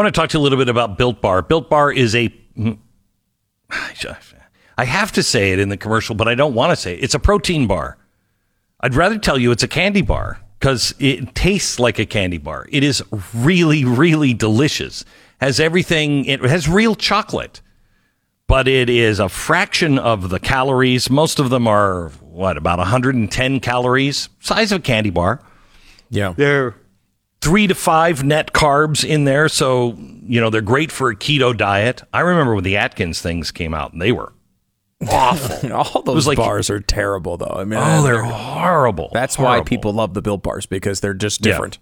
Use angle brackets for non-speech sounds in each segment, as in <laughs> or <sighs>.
I want to talk to you a little bit about Built Bar. Built Bar is a. Hmm, I have to say it in the commercial, but I don't want to say it. It's a protein bar. I'd rather tell you it's a candy bar because it tastes like a candy bar. It is really, really delicious. Has everything, it has real chocolate, but it is a fraction of the calories. Most of them are, what, about 110 calories, size of a candy bar. Yeah. They're three to five net carbs in there. So, you know, they're great for a keto diet. I remember when the Atkins things came out and they were awful. <laughs> All those like- bars are terrible, though. I mean, oh, they're horrible. that's why people love the Built Bars because they're just Yeah. different.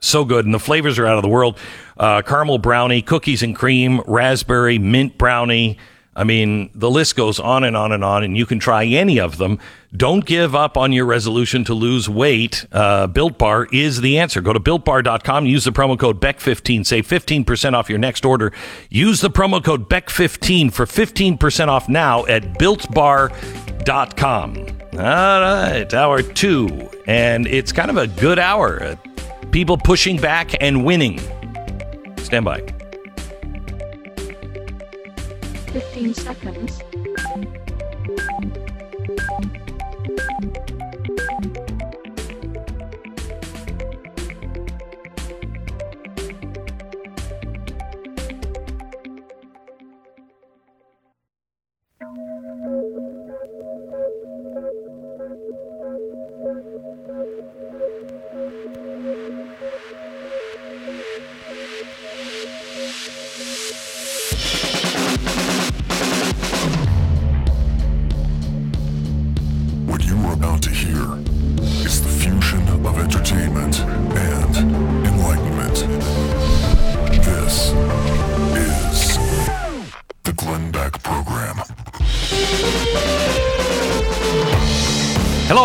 so good, and the flavors are out of the world. Uh, caramel brownie, cookies and cream, raspberry, mint brownie. I mean, the list goes on and on and on, and you can try any of them. Don't give up on your resolution to lose weight. Uh, Built Bar is the answer. Go to builtbar.com, use the promo code BECK15, save 15% off your next order. Use the promo code BECK15 for 15% off now at builtbar.com. All right, hour two, and it's kind of a good hour. People pushing back and winning. Stand by. 15 seconds. What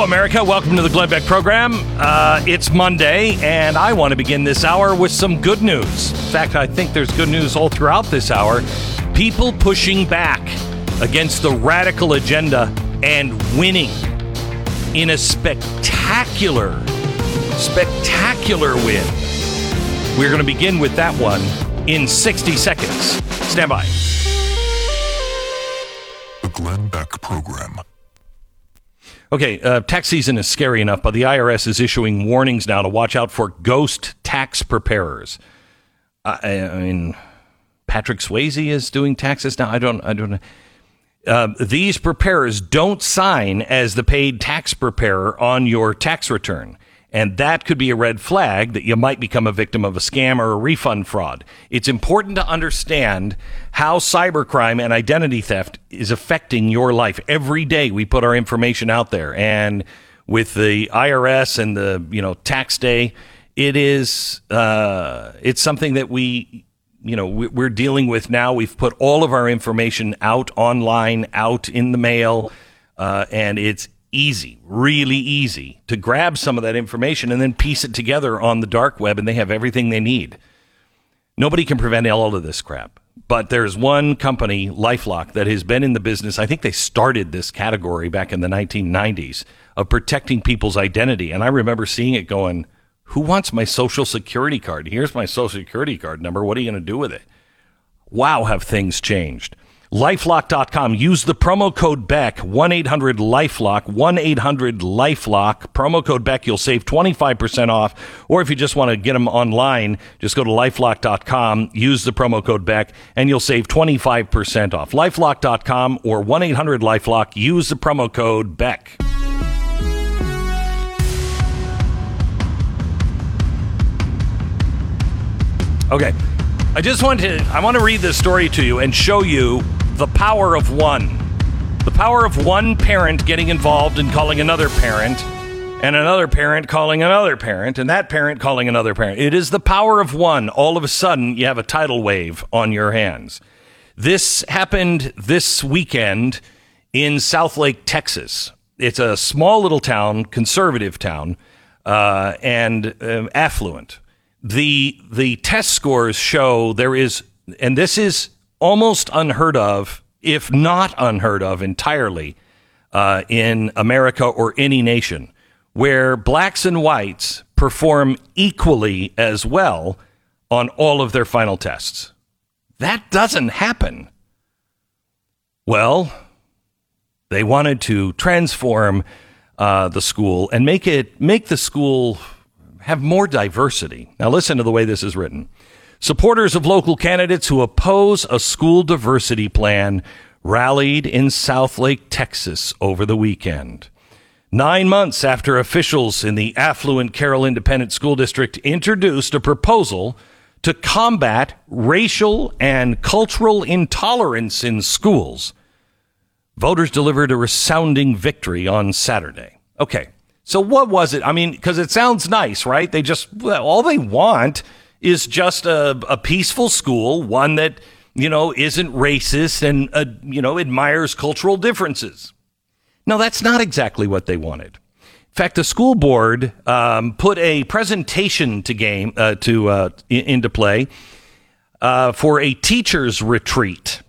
America. Welcome to the Glenn Beck program. Uh, it's Monday, and I want to begin this hour with some good news. In fact, I think there's good news all throughout this hour. People pushing back against the radical agenda and winning in a spectacular, spectacular win. We're going to begin with that one in 60 seconds. Stand by. The Glenn Beck Program. Okay, uh, tax season is scary enough, but the IRS is issuing warnings now to watch out for ghost tax preparers. I, I mean, Patrick Swayze is doing taxes now. I don't. I don't know. Uh, these preparers don't sign as the paid tax preparer on your tax return. And that could be a red flag that you might become a victim of a scam or a refund fraud. It's important to understand how cybercrime and identity theft is affecting your life. Every day we put our information out there. And with the IRS and the, you know, tax day, it is, uh, it's something that we, you know we- we're dealing with now. We've put all of our information out online, out in the mail, uh, and it's easy, really easy to grab some of that information and then piece it together on the dark web, and they have everything they need. Nobody can prevent all of this crap. But there's one company, Lifelock, that has been in the business. I think they started this category back in the 1990s of protecting people's identity. And I remember seeing it going, Who wants my social security card? Here's my social security card number. What are you going to do with it? Wow, have things changed. Lifelock.com. Use the promo code BECK, 1 800 Lifelock, 1 800 Lifelock. Promo code BECK, you'll save 25% off. Or if you just want to get them online, just go to lifelock.com, use the promo code BECK, and you'll save 25% off. Lifelock.com or 1 800 Lifelock, use the promo code BECK. Okay. I just want to I want to read this story to you and show you the power of one. The power of one parent getting involved and calling another parent and another parent calling another parent and that parent calling another parent. It is the power of one. All of a sudden you have a tidal wave on your hands. This happened this weekend in Southlake, Texas. It's a small little town, conservative town, uh, and uh, affluent. The the test scores show there is, and this is almost unheard of, if not unheard of entirely, uh, in America or any nation, where blacks and whites perform equally as well on all of their final tests. That doesn't happen. Well, they wanted to transform uh, the school and make it make the school have more diversity. Now, listen to the way this is written. Supporters of local candidates who oppose a school diversity plan rallied in Southlake, Texas over the weekend. Nine months after officials in the affluent Carroll Independent School District introduced a proposal to combat racial and cultural intolerance in schools, voters delivered a resounding victory on Saturday. Okay, so what was it? I mean, because it sounds nice, right? They just, well, all they want is just a, a peaceful school, one that, you know, isn't racist and, uh, you know, admires cultural differences. No, that's not exactly what they wanted. In fact, the school board um, put a presentation to game uh, to uh, into play uh, for a teachers retreat.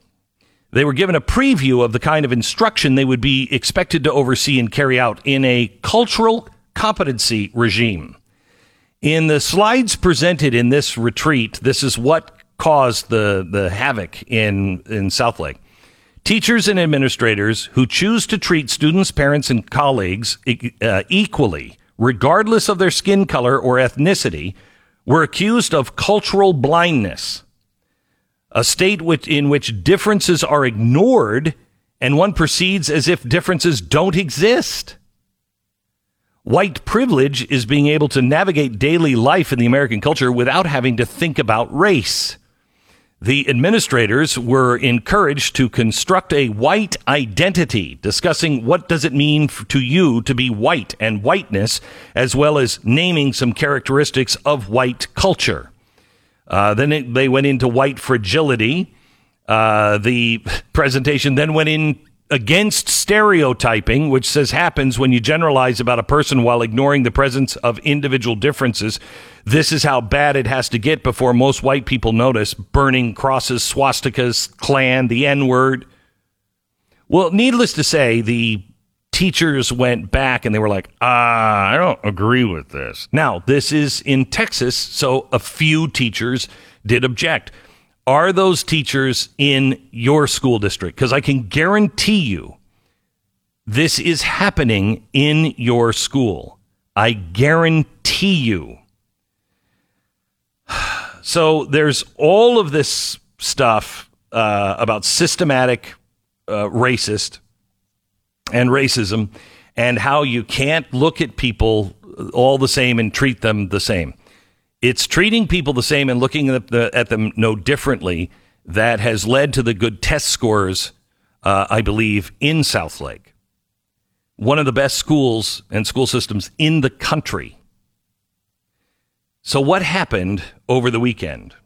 They were given a preview of the kind of instruction they would be expected to oversee and carry out in a cultural competency regime. In the slides presented in this retreat, this is what caused the, the havoc in, in Southlake. Teachers and administrators who choose to treat students, parents, and colleagues uh, equally, regardless of their skin color or ethnicity, were accused of cultural blindness, a state which, in which differences are ignored and one proceeds as if differences don't exist. White privilege is being able to navigate daily life in the American culture without having to think about race. The administrators were encouraged to construct a white identity, discussing what does it mean to you to be white and whiteness, as well as naming some characteristics of white culture. Uh, then it, they went into white fragility. Uh, the <laughs> presentation then went in against stereotyping, which says happens when you generalize about a person while ignoring the presence of individual differences. This is how bad it has to get before most white people notice burning crosses, swastikas, Klan, the N word. Well, needless to say, the teachers went back and they were like, ah, I don't agree with this. Now, this is in Texas, so a few teachers did object. Are those teachers in your school district? Because I can guarantee you this is happening in your school. I guarantee you. <sighs> So there's all of this stuff uh, about systematic uh, racist and racism and how you can't look at people all the same and treat them the same. It's treating people the same and looking at, the, at them no differently that has led to the good test scores, uh, I believe, in Southlake. One of the best schools and school systems in the country. So, what happened over the weekend?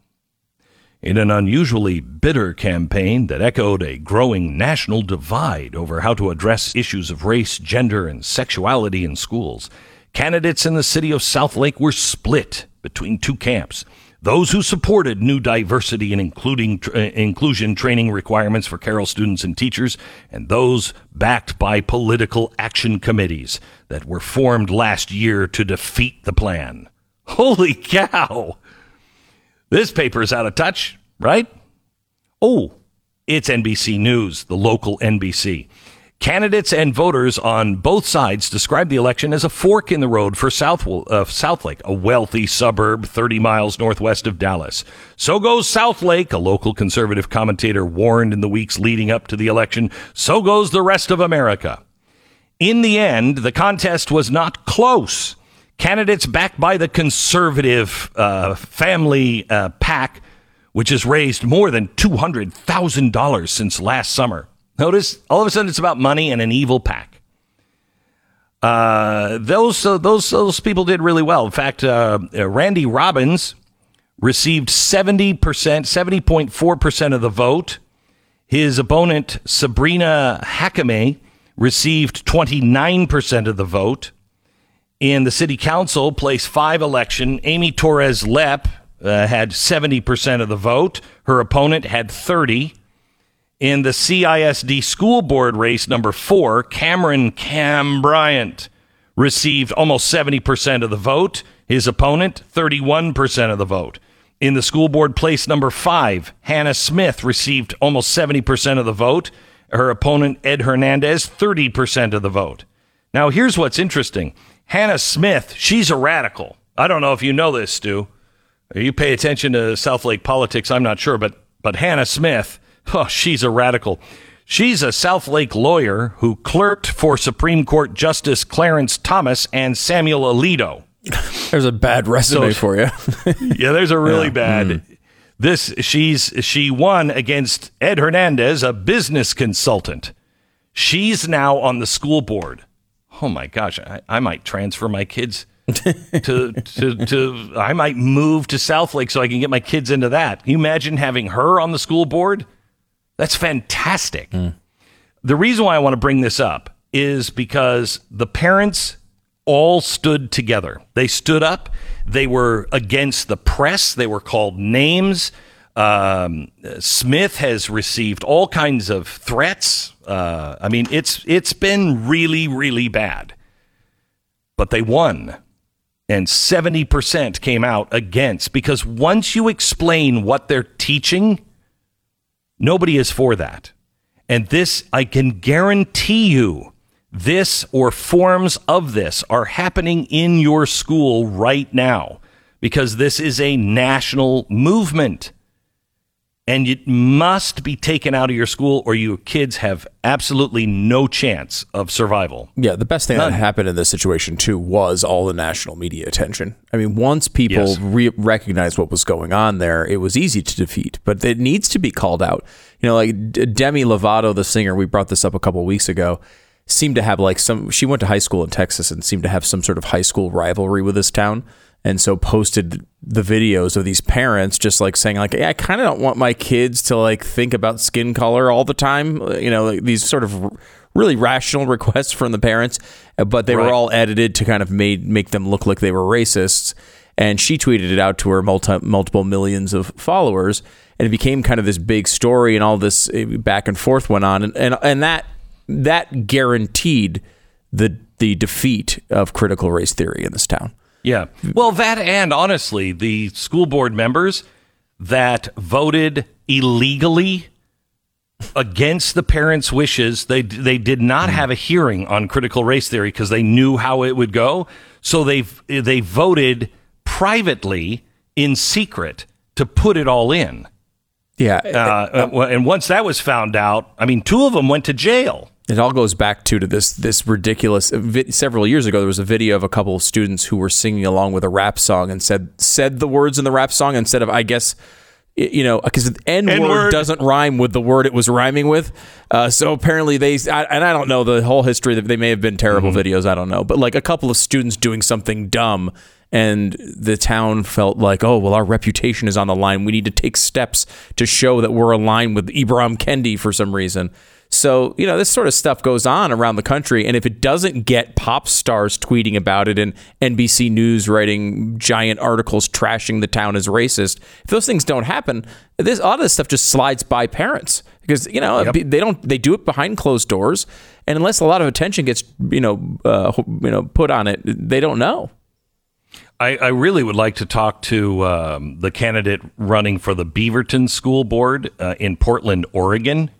In an unusually bitter campaign that echoed a growing national divide over how to address issues of race, gender, and sexuality in schools, candidates in the city of Southlake were split between two camps. Those who supported new diversity and including uh, inclusion training requirements for Carroll students and teachers, and those backed by political action committees that were formed last year to defeat the plan. Holy cow! This paper is out of touch, right? Oh, it's NBC News, the local NBC. Candidates and voters on both sides described the election as a fork in the road for South, uh, Southlake, a wealthy suburb 30 miles northwest of Dallas. So goes Southlake, a local conservative commentator warned in the weeks leading up to the election. So goes the rest of America. In the end, the contest was not close. Candidates backed by the conservative uh, family uh, PAC, which has raised more than $200,000 since last summer Notice all of a sudden it's about money and an evil pack. Uh, those uh, those those people did really well. In fact, uh, uh Randy Robbins received seventy percent, seventy point four percent of the vote. His opponent Sabrina Hakame received twenty nine percent of the vote. In the city council, place five election, Amy Torres Lepp uh, had seventy percent of the vote. Her opponent had thirty. In the CISD school board race number four, Cameron Cam Bryant received almost 70% of the vote. His opponent, 31% of the vote. In the school board place number five, Hannah Smith received almost 70% of the vote. Her opponent, Ed Hernandez, 30% of the vote. Now, here's what's interesting Hannah Smith, she's a radical. I don't know if you know this, Stu. You pay attention to Southlake politics, I'm not sure, but, but Hannah Smith, <laughs> oh, she's a radical. She's a Southlake lawyer who clerked for Supreme Court Justice Clarence Thomas and Samuel Alito. <laughs> There's a bad resume So- for you. <laughs> Yeah, there's a really bad. Hmm. This she's she won against Ed Hernandez, a business consultant. She's now on the school board. Oh my gosh, I, I might transfer my kids to, to to I might move to Southlake so I can get my kids into that. Can you imagine having her on the school board? That's fantastic. The reason why I want to bring this up is because the parents all stood together. They stood up. They were against the press. They were called names. Um, Smith has received all kinds of threats. Uh, I mean, it's it's been really, really bad. But they won, and seventy percent came out against because once you explain what they're teaching, nobody is for that. And this, I can guarantee you, this or forms of this are happening in your school right now because this is a national movement. And it must be taken out of your school or your kids have absolutely no chance of survival. Yeah, the best thing None. that happened in this situation too was all the national media attention. I mean, once people Yes. re- recognized what was going on there, it was easy to defeat, but it needs to be called out. You know, like Demi Lovato, the singer, we brought this up a couple of weeks ago, seemed to have like some. She went to high school in Texas and seemed to have some sort of high school rivalry with this town, and so posted the videos of these parents just like saying like, "Hey, I kind of don't want my kids to like think about skin color all the time." You know, like these sort of r- really rational <laughs> requests from the parents, uh, but they Right. were all edited to kind of made make them look like they were racists. And she tweeted it out to her multi, multiple millions of followers, and it became kind of this big story, and all this uh, back and forth went on, and and, and that that guaranteed the the defeat of critical race theory in this town. Yeah. Well, that and honestly, the school board members that voted illegally against the parents' wishes, they they did not have a hearing on critical race theory because they knew how it would go. So they they voted privately in secret to put it all in. Yeah, Uh, uh, and once that was found out, I mean, two of them went to jail. It all goes back to to this this ridiculous. vi- Several years ago, there was a video of a couple of students who were singing along with a rap song and said said the words in the rap song instead of I guess. You know, because the N word doesn't rhyme with the word it was rhyming with. Uh, so apparently they, I, and I don't know the whole history. That they may have been terrible videos. I don't know, but like a couple of students doing something dumb, and the town felt like, oh well, our reputation is on the line. We need to take steps to show that we're aligned with Ibram Kendi for some reason. So, you know, this sort of stuff goes on around the country. And if it doesn't get pop stars tweeting about it and NBC News writing giant articles trashing the town as racist, if those things don't happen, this a lot of this stuff just slides by parents because, you know, Yep. they don't, they do it behind closed doors. And unless a lot of attention gets, you know, uh, you know, put on it, they don't know. I, I really would like to talk to um, the candidate running for the Beaverton School Board uh, in Portland, Oregon.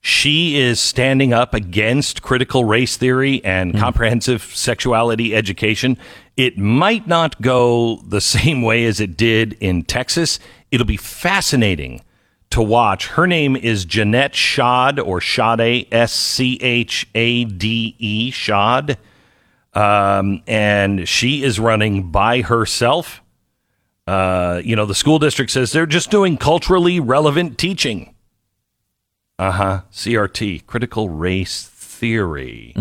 She is standing up against critical race theory and comprehensive sexuality education. It might not go the <laughs> same way as it did in Texas. It'll be fascinating to watch. Her name is Jeanette Schad or Schade, S C H A D E, Schad um, and she is running by herself. Uh, you know, the school district says they're just doing culturally relevant teaching. Uh huh. CRT, critical race theory.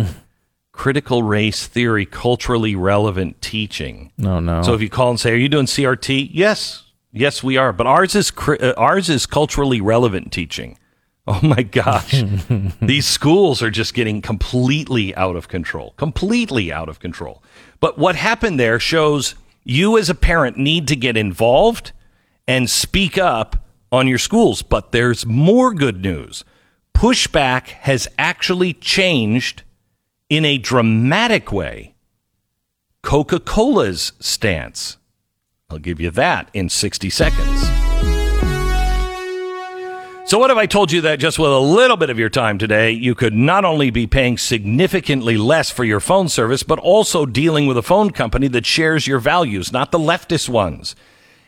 critical race theory, culturally relevant teaching. No, no. So if you call and say, "Are you doing CRT?" Yes, yes, we are. But ours is cri- uh, ours is culturally relevant teaching. Oh my gosh, <laughs> these schools are just getting completely out of control. Completely out of control. But what happened there shows you as a parent need to get involved and speak up on your schools. But there's more good news. Pushback has actually changed in a dramatic way Coca Cola's stance I'll give you that in 60 seconds. So, what if I told you that just with a little bit of your time today, you could not only be paying significantly less for your phone service, but also dealing with a phone company that shares your values, not the leftist ones?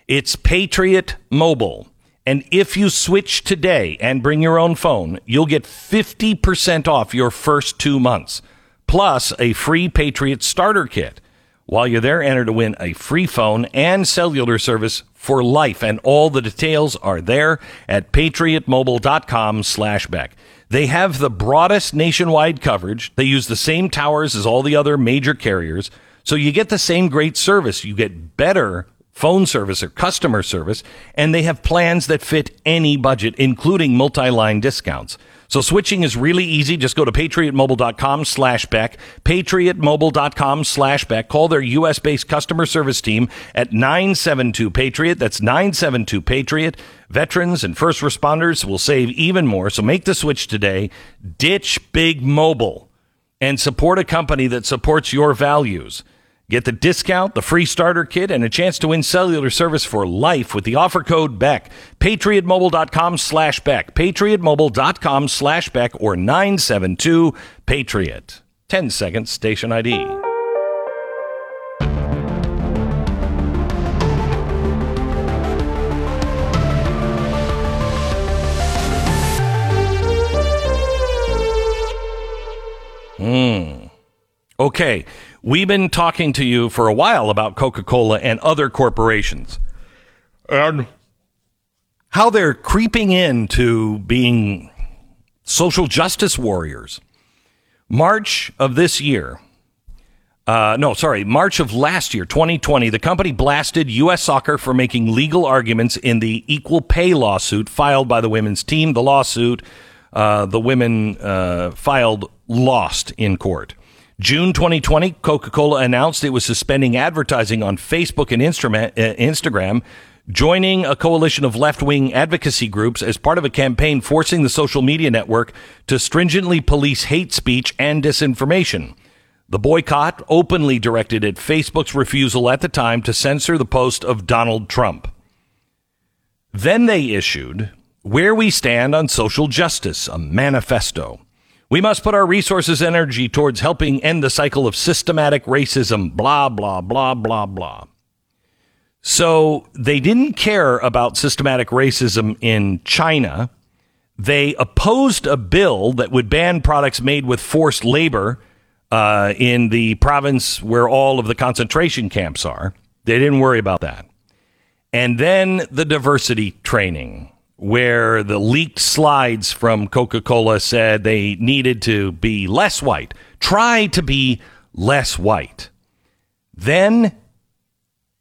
It's Patriot Mobile. And if you switch today and bring your own phone, you'll get 50% off your first two months, plus a free Patriot starter kit. While you're there, enter to win a free phone and cellular service for life. And all the details are there at patriotmobile.com slash Beck. They have the broadest nationwide coverage. They use the same towers as all the other major carriers. So you get the same great service. You get better phone service or customer service, and they have plans that fit any budget, including multi-line discounts. So switching is really easy. Just go to patriotmobile.com slash Beck, patriotmobile.com slash Beck. Call their U.S. based customer service team at 972 Patriot. That's 972 Patriot. Veterans and first responders will save even more. So make the switch today. Ditch big mobile and support a company that supports your values. Get the discount, the free starter kit, and a chance to win cellular service for life with the offer code BECK. PatriotMobile.com slash Beck. PatriotMobile.com slash Beck or 972 Patriot. 10 seconds, station ID. Hmm. Okay. We've been talking to you for a while about Coca Cola and other corporations and how they're creeping into being social justice warriors. March of this year, uh, no, sorry, March of last year, 2020, the company blasted U.S. soccer for making legal arguments in the equal pay lawsuit filed by the women's team. The lawsuit uh, the women uh, filed lost in court. June 2020, Coca Cola announced it was suspending advertising on Facebook and uh, Instagram, joining a coalition of left wing advocacy groups as part of a campaign forcing the social media network to stringently police hate speech and disinformation. The boycott openly directed at Facebook's refusal at the time to censor the post of Donald Trump. Then they issued Where We Stand on Social Justice, a manifesto. We must put our resources and energy towards helping end the cycle of systematic racism, blah, blah, blah, blah, blah. So they didn't care about systematic racism in China. They opposed a bill that would ban products made with forced labor uh, in the province where all of the concentration camps are. They didn't worry about that. And then the diversity training where the leaked slides from Coca Cola said they needed to be less white. Try to be less white. Then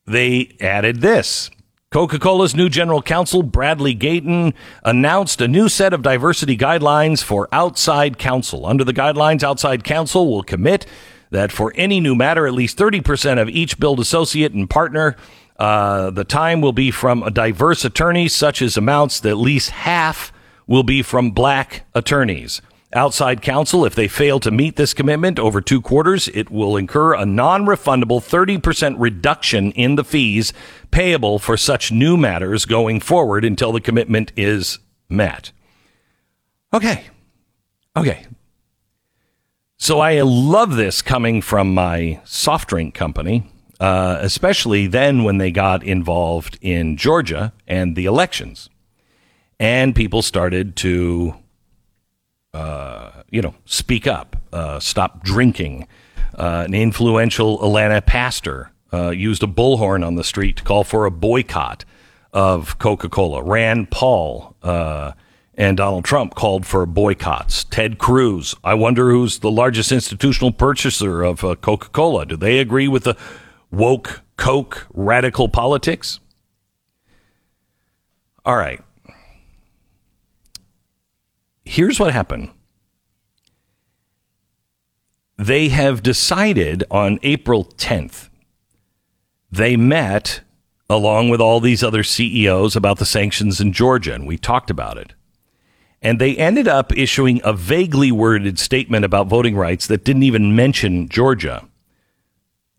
they added this. Coca Cola's new general counsel, Bradley Gayton, announced a new set of diversity guidelines for outside counsel. Under the guidelines, outside counsel will commit that for any new matter, at least 30% of each billed associate and partner uh, the time will be from a diverse attorneys, such as amounts that at least half will be from black attorneys. Outside counsel, if they fail to meet this commitment over two quarters, it will incur a non refundable 30% reduction in the fees payable for such new matters going forward until the commitment is met. Okay. Okay. So I love this coming from my soft drink company uh, especially then when they got involved in Georgia and the elections. And people started to, uh, you know, speak up, uh, stop drinking. Uh, an influential Atlanta pastor uh, used a bullhorn on the street to call for a boycott of Coca Cola. Rand Paul and Donald Trump called for boycotts. Ted Cruz, I wonder who's the largest institutional purchaser of Coca Cola. Do they agree with the woke Coke radical politics? All right. Here's what happened. They have decided on April 10th, they met along with all these other CEOs about the sanctions in Georgia, and we talked about it. And they ended up issuing a vaguely worded statement about voting rights that didn't even mention Georgia.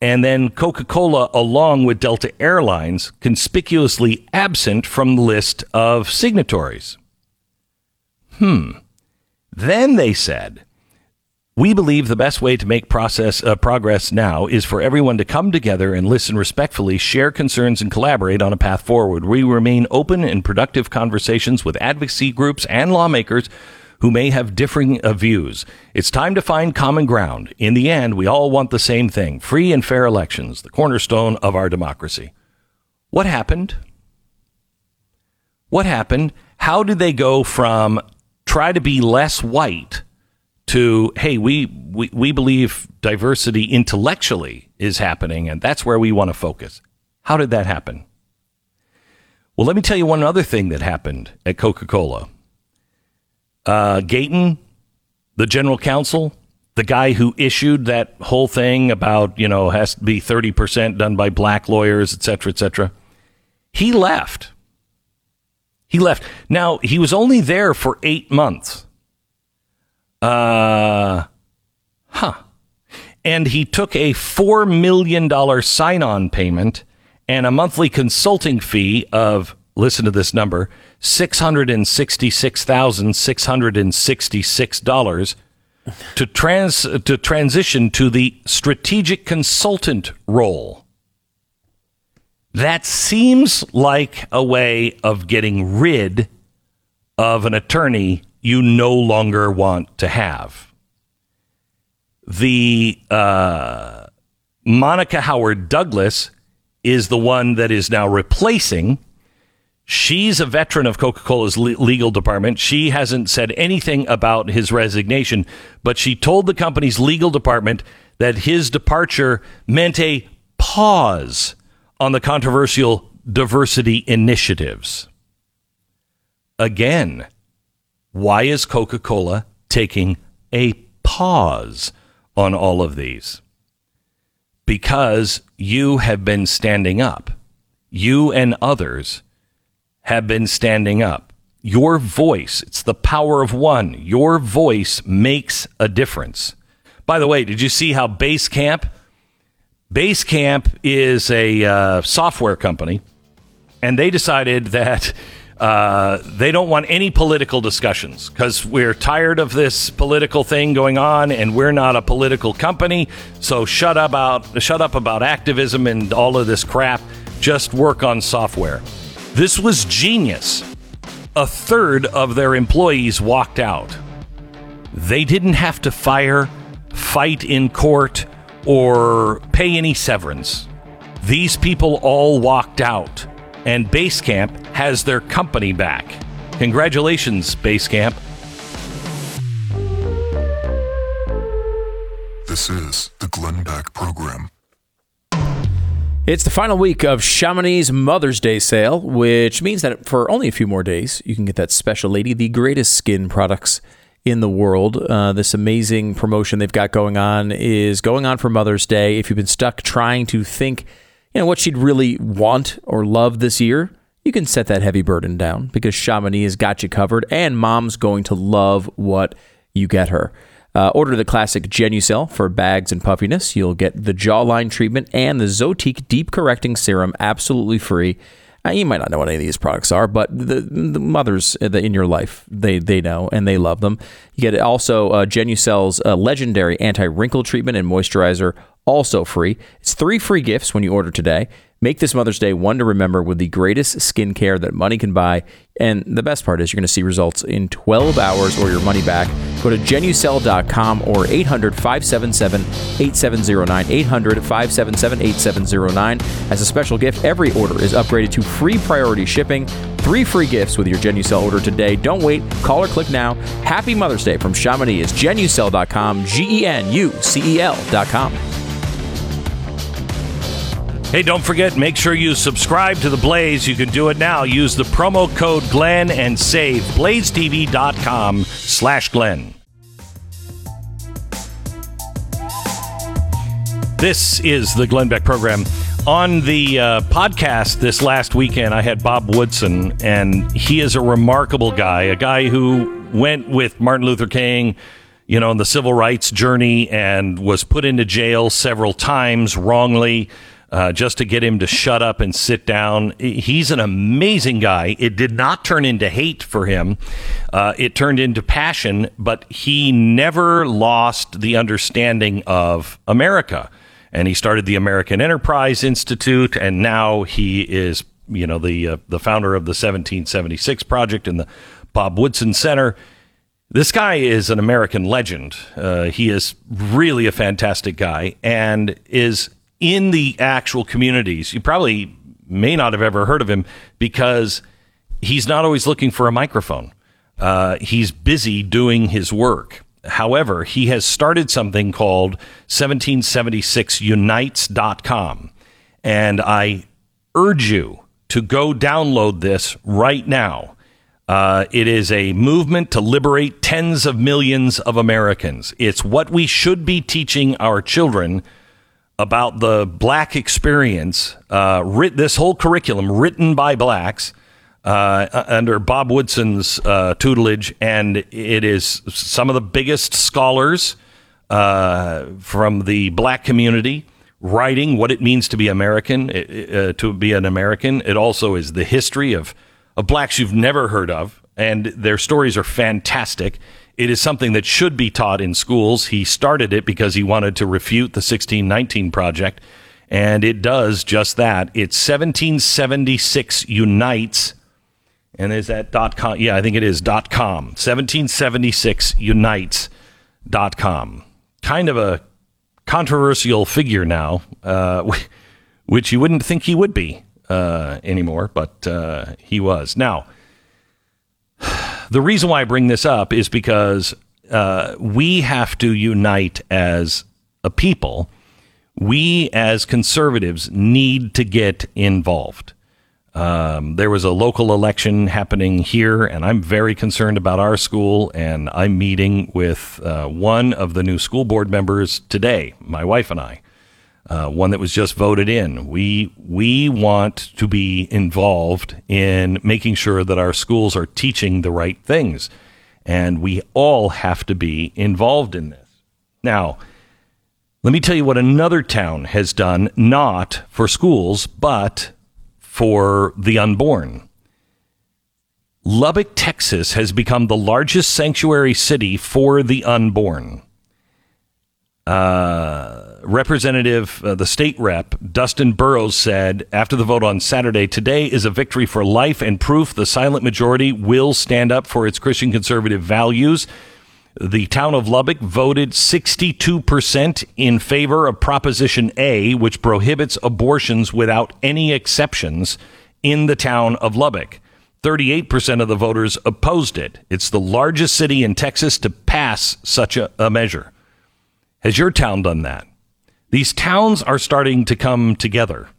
And then Coca Cola, along with Delta Airlines, conspicuously absent from the list of signatories. Hmm. Then they said, we believe the best way to make process uh, progress now is for everyone to come together and listen respectfully, share concerns, and collaborate on a path forward. We remain open and productive conversations with advocacy groups and lawmakers who may have differing uh, views. It's time to find common ground. In the end, we all want the same thing free and fair elections, the cornerstone of our democracy. What happened? What happened? How did they go from try to be less white to, hey, we, we, we believe diversity intellectually is happening, and that's where we want to focus? How did that happen? Well, let me tell you one other thing that happened at Coca Cola uh, Gayton, the general counsel, the guy who issued that whole thing about, you know, has to be 30% done by black lawyers, et cetera, et cetera, he left. He left. Now, he was only there for eight months. Uh, huh. And he took a $4 million sign on payment and a monthly consulting fee of, listen to this number, $666,666 to trans to transition to the strategic consultant role. That seems like a way of getting rid of an attorney you no longer want to have. The uh, Monica Howard Douglas is the one that is now replacing She's a veteran of Coca Cola's legal department. She hasn't said anything about his resignation, but she told the company's legal department that his departure meant a pause on the controversial diversity initiatives. Again, why is Coca Cola taking a pause on all of these? Because you have been standing up, you and others have been standing up. Your voice, it's the power of one. Your voice makes a difference. By the way, did you see how Basecamp? Basecamp is a uh, software company, and they decided that uh, they don't want any political discussions because we're tired of this political thing going on, and we're not a political company. So shut up about shut up about activism and all of this crap. Just work on software. This was genius. A third of their employees walked out. They didn't have to fire, fight in court, or pay any severance. These people all walked out, and Basecamp has their company back. Congratulations, Basecamp. This is the Glenn Beck Program. It's the final week of Chamonix Mother's Day sale, which means that for only a few more days, you can get that special lady, the greatest skin products in the world. Uh, this amazing promotion they've got going on is going on for Mother's Day. If you've been stuck trying to think, you know, what she'd really want or love this year, you can set that heavy burden down because Chamonix has got you covered, and mom's going to love what you get her. Uh, order the classic Genucel for bags and puffiness. You'll get the jawline treatment and the Zotique deep correcting serum absolutely free. Uh, you might not know what any of these products are, but the, the mothers in your life, they, they know and they love them. You get also uh, Genucel's uh, legendary anti wrinkle treatment and moisturizer, also free. It's three free gifts when you order today. Make this Mother's Day one to remember with the greatest skincare that money can buy. And the best part is you're going to see results in 12 hours or your money back. Go to genucel.com or 800 577 8709. 800 577 8709. As a special gift, every order is upgraded to free priority shipping. Three free gifts with your Genucel order today. Don't wait. Call or click now. Happy Mother's Day from Chamonix is genucel.com, G E N U C E L.com. Hey, don't forget, make sure you subscribe to The Blaze. You can do it now. Use the promo code Glenn and save blazetv.com slash Glenn. This is the Glenn Beck program. On the uh, podcast this last weekend, I had Bob Woodson, and he is a remarkable guy, a guy who went with Martin Luther King, you know, in the civil rights journey and was put into jail several times wrongly. Uh, just to get him to shut up and sit down. He's an amazing guy. It did not turn into hate for him. Uh, it turned into passion, but he never lost the understanding of America. And he started the American Enterprise Institute, and now he is, you know, the uh, the founder of the 1776 Project and the Bob Woodson Center. This guy is an American legend. Uh, he is really a fantastic guy and is in the actual communities. You probably may not have ever heard of him because he's not always looking for a microphone. Uh, he's busy doing his work. However, he has started something called 1776unites.com. And I urge you to go download this right now. Uh, it is a movement to liberate tens of millions of Americans. It's what we should be teaching our children about the black experience. Uh, writ- this whole curriculum written by blacks uh, under Bob Woodson's uh, tutelage, and it is some of the biggest scholars uh, from the black community writing what it means to be American, uh, to be an American. It also is the history of of blacks you've never heard of, and their stories are fantastic. It is something that should be taught in schools. He started it because he wanted to refute the 1619 Project, and it does just that. It's 1776 Unites, and is that dot com? Yeah, I think it is dot com. 1776 Unites dot com. Kind of a controversial figure now, uh, <laughs> which you wouldn't think he would be uh, anymore, but uh, he was. Now, the reason why I bring this up is because uh, we have to unite as a people. We, as conservatives, need to get involved. Um, there was a local election happening here, and I'm very concerned about our school. And I'm meeting with uh, one of the new school board members today, my wife and I uh, one that was just voted in. We we want to be involved in making sure that our schools are teaching the right things, and we all have to be involved in this. Now, let me tell you what another town has done, not for schools, but for the unborn. Lubbock, Texas has become the largest sanctuary city for the unborn. Uh, Representative, uh, the state rep, Dustin Burrows said after the vote on Saturday, today is a victory for life and proof the silent majority will stand up for its Christian conservative values. The town of Lubbock voted 62% in favor of Proposition A, which prohibits abortions without any exceptions in the town of Lubbock. 38% of the voters opposed it. It's the largest city in Texas to pass such a, a measure. Has your town done that? These towns are starting to come together.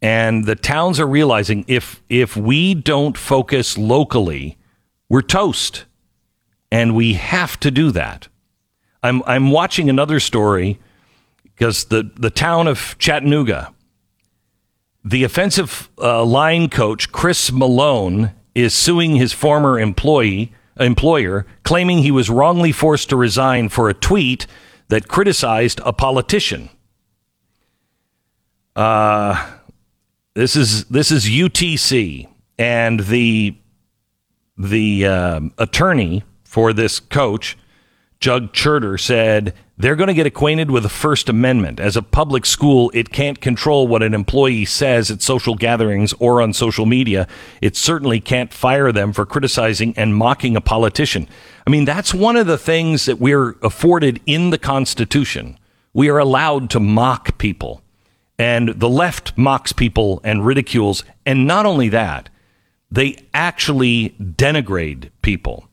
And the towns are realizing if if we don't focus locally, we're toast. And we have to do that. I'm I'm watching another story because the, the town of Chattanooga, the offensive uh, line coach Chris Malone is suing his former employee employer, claiming he was wrongly forced to resign for a tweet that criticized a politician. Uh, this is this is UTC, and the the uh, attorney for this coach, Jug Cherter, said they're going to get acquainted with the First Amendment. As a public school, it can't control what an employee says at social gatherings or on social media. It certainly can't fire them for criticizing and mocking a politician. I mean, that's one of the things that we're afforded in the Constitution. We are allowed to mock people. And the left mocks people and ridicules. And not only that, they actually denigrate people.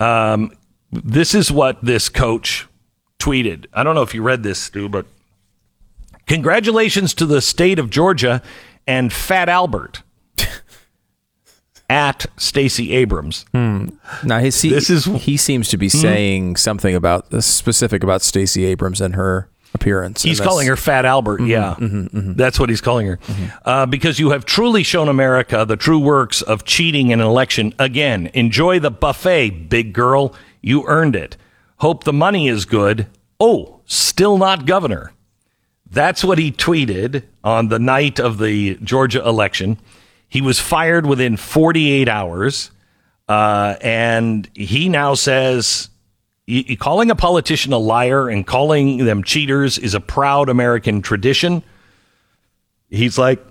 Um, this is what this coach tweeted. I don't know if you read this, Stu, but congratulations to the state of Georgia and Fat Albert <laughs> at Stacey Abrams. Now he see, This is- he seems to be saying something about specific about Stacey Abrams and her appearance. He's calling her Fat Albert. yeah, that's what he's calling her. Uh, because you have truly shown America the true works of cheating in an election. Again, enjoy the buffet, big girl. You earned it. Hope the money is good. Oh, still not governor. That's what he tweeted on the night of the Georgia election. He was fired within 48 hours. Uh, and he now says y- calling a politician a liar and calling them cheaters is a proud American tradition. He's like,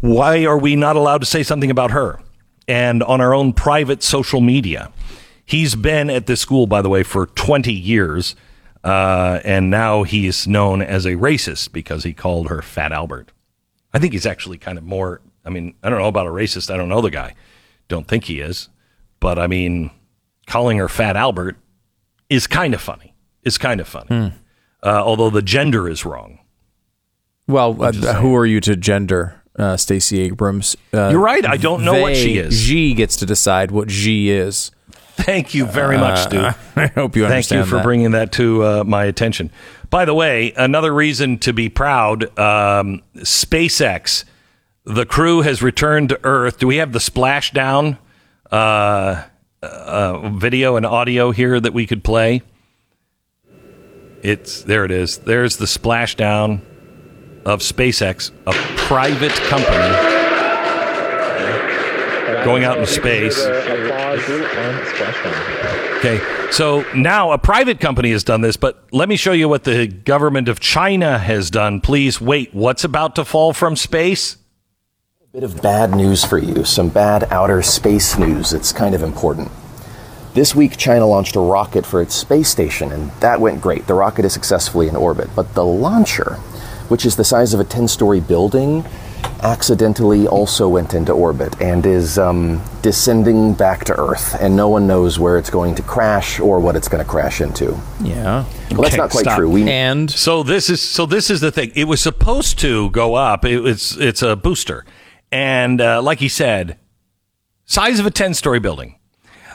why are we not allowed to say something about her? And on our own private social media. He's been at this school, by the way, for 20 years. Uh, and now he's known as a racist because he called her Fat Albert. I think he's actually kind of more. I mean, I don't know about a racist. I don't know the guy. Don't think he is. But I mean, calling her Fat Albert is kind of funny. Is kind of funny. Uh, although the gender is wrong. Well, uh, who are you to gender, uh, Stacey Abrams? Uh, You're right. I don't know what she is. She gets to decide what she is. Thank you very much, Stu. <laughs> I hope you Thank you for that. bringing that to uh, my attention. By the way, another reason to be proud um, SpaceX, the crew has returned to Earth. Do we have the splashdown uh, video and audio here that we could play? It's there. It is. There's the splashdown of SpaceX, a private company going out in space. Okay, so now a private company has done this, but let me show you what the government of China has done. Please wait. What's about to fall from space? Bit of bad news for you, some bad outer space news. It's kind of important. This week, China launched a rocket for its space station, and that went great. The rocket is successfully in orbit. But the launcher, which is the size of a 10 story building, accidentally also went into orbit and is um, descending back to Earth. And no one knows where it's going to crash or what it's going to crash into. Yeah. Well, that's Okay, not quite stop. true. We And So this is so this is the thing. It was supposed to go up. It, it's it's a booster, and uh, like he said, size of a ten story building.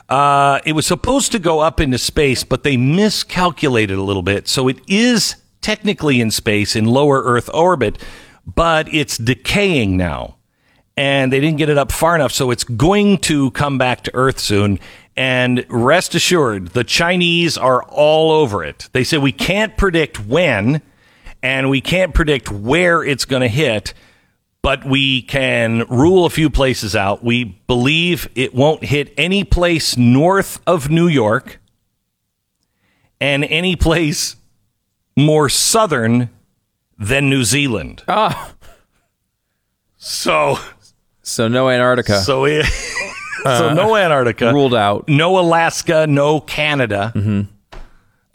Uh, it was supposed to go up into space, but they miscalculated a little bit. So it is technically in space in lower Earth orbit, but it's decaying now. And they didn't get it up far enough. So it's going to come back to Earth soon. And rest assured, the Chinese are all over it. They say we can't predict when and we can't predict where it's going to hit but we can rule a few places out. We believe it won't hit any place north of New York and any place more southern than New Zealand. Ah. So, so no Antarctica so, it, <laughs> so no Antarctica, ruled out. no Alaska, no Canada.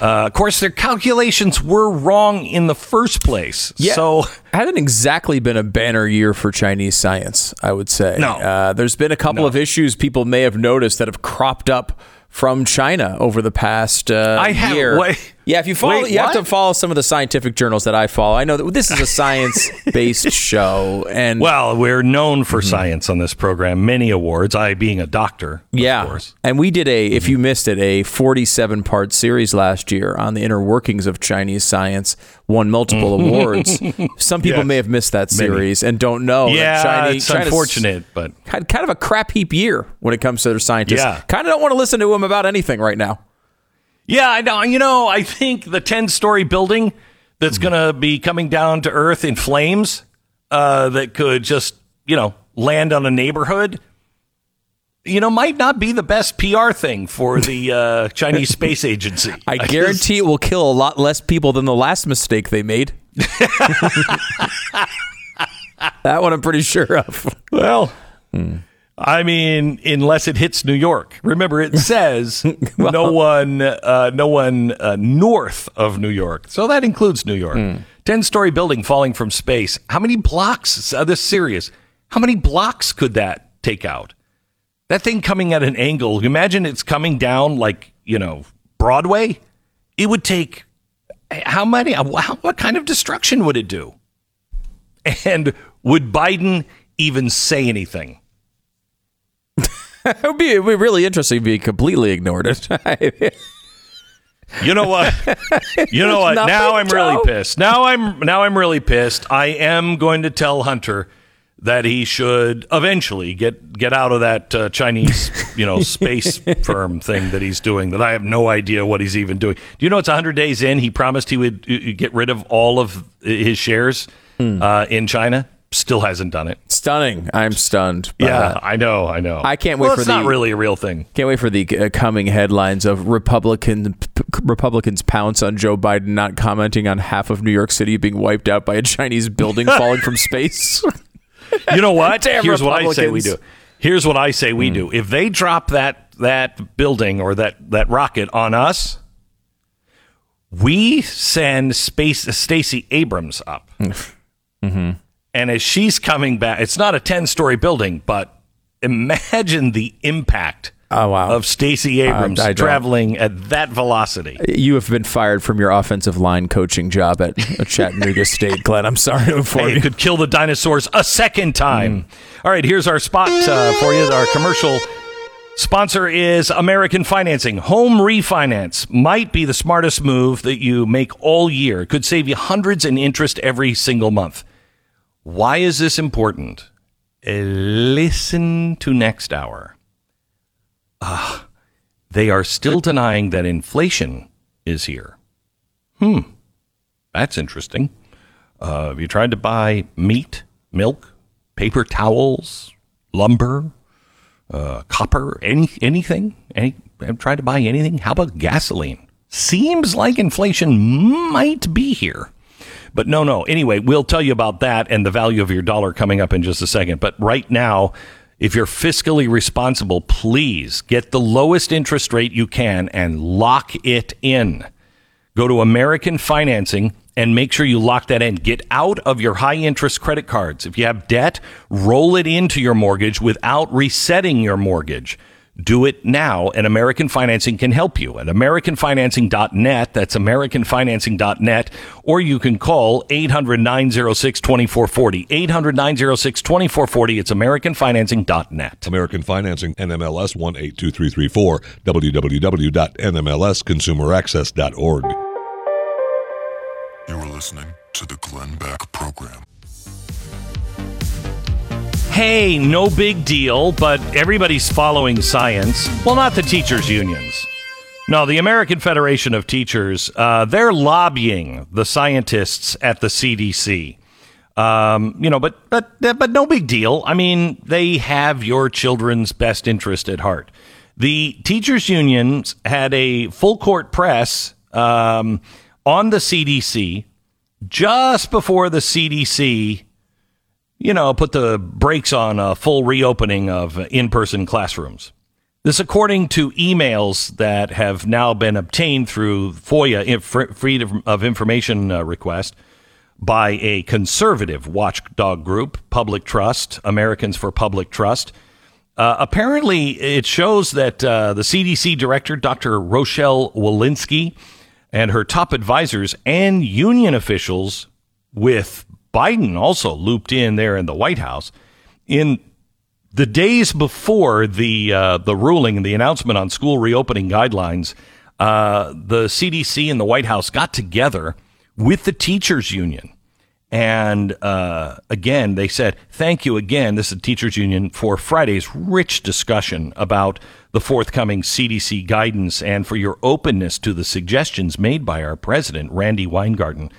Uh, of course, their calculations were wrong in the first place. Yeah. So, hasn't exactly been a banner year for Chinese science, I would say. No. Uh, there's been a couple of issues people may have noticed that have cropped up from China over the past uh, I have- year. wait. Yeah, if you follow, Wait, you have to follow some of the scientific journals that I follow. I know that this is a science-based <laughs> show, and Well, we're known for science on this program, many awards. I being a doctor, of yeah, course. and we did a, if mm-hmm. you missed it, a 47-part series last year on the inner workings of Chinese science. Won multiple <laughs> awards. Some people Yes. may have missed that series and don't know. Yeah, China- it's China's- unfortunate, but had kind of a crap heap year when it comes to their scientists. Yeah. Kind of don't want to listen to them about anything right now. Yeah, I know. You know, I think the ten-story building that's going to be coming down to earth in flames, uh, that could just you know land on a neighborhood. You know, might not be the best PR thing for the <laughs> uh, Chinese Space Agency. I just- guarantee it will kill a lot less people than the last mistake they made. <laughs> <laughs> that one I'm pretty sure of. Well, I mean, unless it hits New York. Remember, it says <laughs> no one, uh, no one uh, north of New York, so that includes New York. Ten-story building falling from space. How many blocks? Uh, this serious. How many blocks could that take out? That thing coming at an angle. Imagine it's coming down like you know Broadway. It would take how many? How, what kind of destruction would it do? And would Biden even say anything? <laughs> It would be, it would be really interesting if he completely ignored it. <laughs> You know what? <laughs> You know what? Nothing, Now I'm really pissed. Now I'm now I'm really pissed. I am going to tell Hunter that he should eventually get get out of that uh, Chinese, you know, space firm thing that he's doing. That I have no idea what he's even doing. Do you know it's 100 days in? He promised he would uh, get rid of all of his shares uh, in China. Still hasn't done it. Stunning. I'm stunned. Yeah, that. I know, I know. I can't wait well, for it's not the- really a real thing. Can't wait for the uh, coming headlines of Republican p- Republicans pounce on Joe Biden not commenting on half of New York City being wiped out by a Chinese building <laughs> falling from space. <laughs> You know what? <laughs> Damn Here's what I say we do. Here's what I say we do. If they drop that that building or that that rocket on us, we send space Stacey Abrams up. And as she's coming back, it's not a 10-story building, but imagine the impact Oh, wow. of Stacey Abrams don't. traveling at that velocity. you have been fired from your offensive line coaching job at Chattanooga <laughs> State, Glenn. I'm sorry to inform Hey, you. it could kill the dinosaurs a second time. All right, here's our spot uh, for you. Our commercial sponsor is American Financing. Home refinance might be the smartest move that you make all year. It could save you hundreds in interest every single month. Why is this important? Uh, listen to next hour. Ah, they are still denying that inflation is here. Hmm, that's interesting. Uh, have you tried to buy meat, milk, paper towels, lumber, uh, copper, any anything? Any? Have tried to buy anything? How about gasoline? Seems like inflation might be here. But no, no. Anyway, we'll tell you about that and the value of your dollar coming up in just a second. But right now, if you're fiscally responsible, please get the lowest interest rate you can and lock it in. Go to American Financing and make sure you lock that in. Get out of your high interest credit cards. If you have debt, roll it into your mortgage without resetting your mortgage. Do it now, and American Financing can help you at AmericanFinancing.net. That's AmericanFinancing.net. Or you can call 800 906 2440. 800 906 2440. It's AmericanFinancing.net. American Financing, NMLS 182334, www.nmlsconsumeraccess.org. You are listening to the Glenn Beck Program. Hey, no big deal, but everybody's following science. Well, not the teachers' unions. No, the American Federation of Teachers, uh, they're lobbying the scientists at the CDC. Um, you know, but but but no big deal. I mean, they have your children's best interest at heart. The teachers' unions had a full court press um, on the CDC just before the CDC you know, put the brakes on a full reopening of in person classrooms. This, according to emails that have now been obtained through FOIA, Freedom of Information uh, request, by a conservative watchdog group, Public Trust, Americans for Public Trust. Uh, apparently, it shows that uh, the CDC director, Dr. Rochelle Walensky, and her top advisors and union officials with Biden also looped in there in the White House in the days before the uh, the ruling and the announcement on school reopening guidelines. Uh, the CDC and the White House got together with the teachers union. And uh, again, they said, thank you again, this is the teachers union, for Friday's rich discussion about the forthcoming CDC guidance and for your openness to the suggestions made by our president, Randi Weingarten,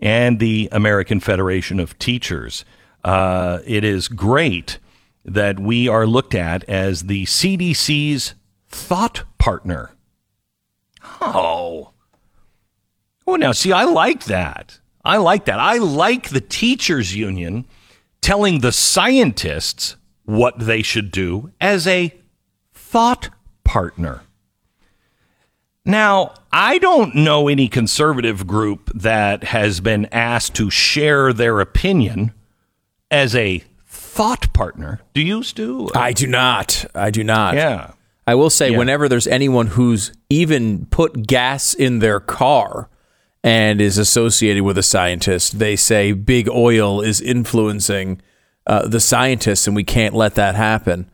and the American Federation of Teachers. Uh, it is great that we are looked at as the CDC's thought partner. Oh. Oh, now, see, I like that. I like that. I like the teachers union telling the scientists what they should do as a thought partner. Now, I don't know any conservative group that has been asked to share their opinion as a thought partner. Do you, Stu? I do not. I do not. yeah. I will say, Yeah. whenever there's anyone who's even put gas in their car and is associated with a scientist, they say big oil is influencing uh, the scientists, and we can't let that happen.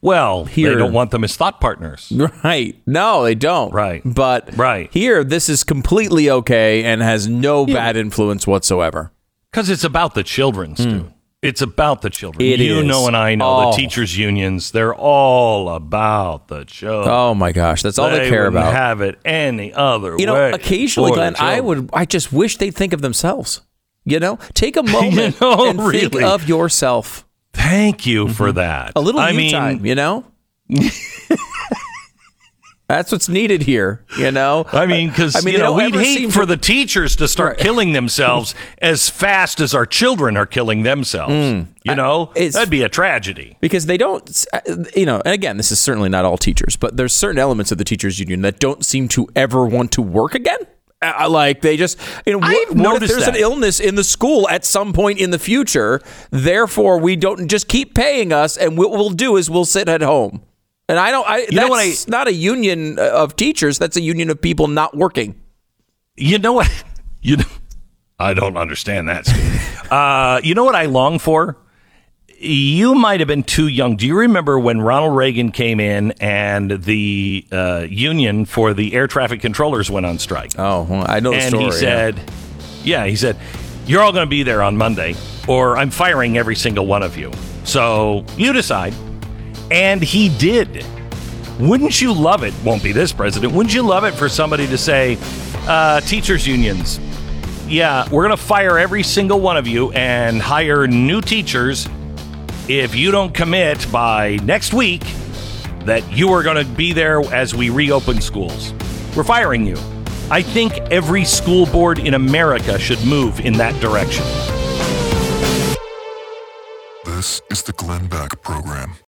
Well, Here- they don't want them as thought partners. <laughs> Right? No, they don't. Right. But Right. here, this is completely okay and has no bad influence whatsoever. Because it's about the children, hmm. Stu. It's about the children. It you is. know, and I know Oh. the teachers' unions. They're all about the children. Oh my gosh, that's all they, care wouldn't about. Have it any other you know, occasionally, Glenn, I would. I just wish they'd think of themselves. You know, take a <laughs> moment know, and think of yourself. Thank you for that. Mm-hmm. A little I you mean, time. You know. <laughs> That's what's needed here, you know. I mean, because I mean, you know, we'd hate for the teachers to start Right. killing themselves as fast as our children are killing themselves. you know, it's- that'd be a tragedy. because they don't you know and again this is certainly not all teachers but there's certain elements of the teachers union that don't seem to ever want to work again uh, like they just you know what, I've what if there's that. an illness in the school at some point in the future therefore we don't just keep paying us and what we'll do is we'll sit at home and i don't i You know that's what not a union of teachers that's a union of people not working You know what? <laughs> You know, I don't understand that. Uh, you know what I long for? You might have been too young. Do you remember when Ronald Reagan came in and the uh, union for the air traffic controllers went on strike? oh well, i know the and story he yeah. said, yeah. he said, you're all going to be there on Monday, or I'm firing every single one of you. So you decide. And he did. Wouldn't you love it? Won't be this president. Wouldn't you love it for somebody to say, uh, teachers unions? Yeah, we're going to fire every single one of you and hire new teachers if you don't commit by next week that you are going to be there as we reopen schools. We're firing you. I think every school board in America should move in that direction. This is the Glenn Beck Program.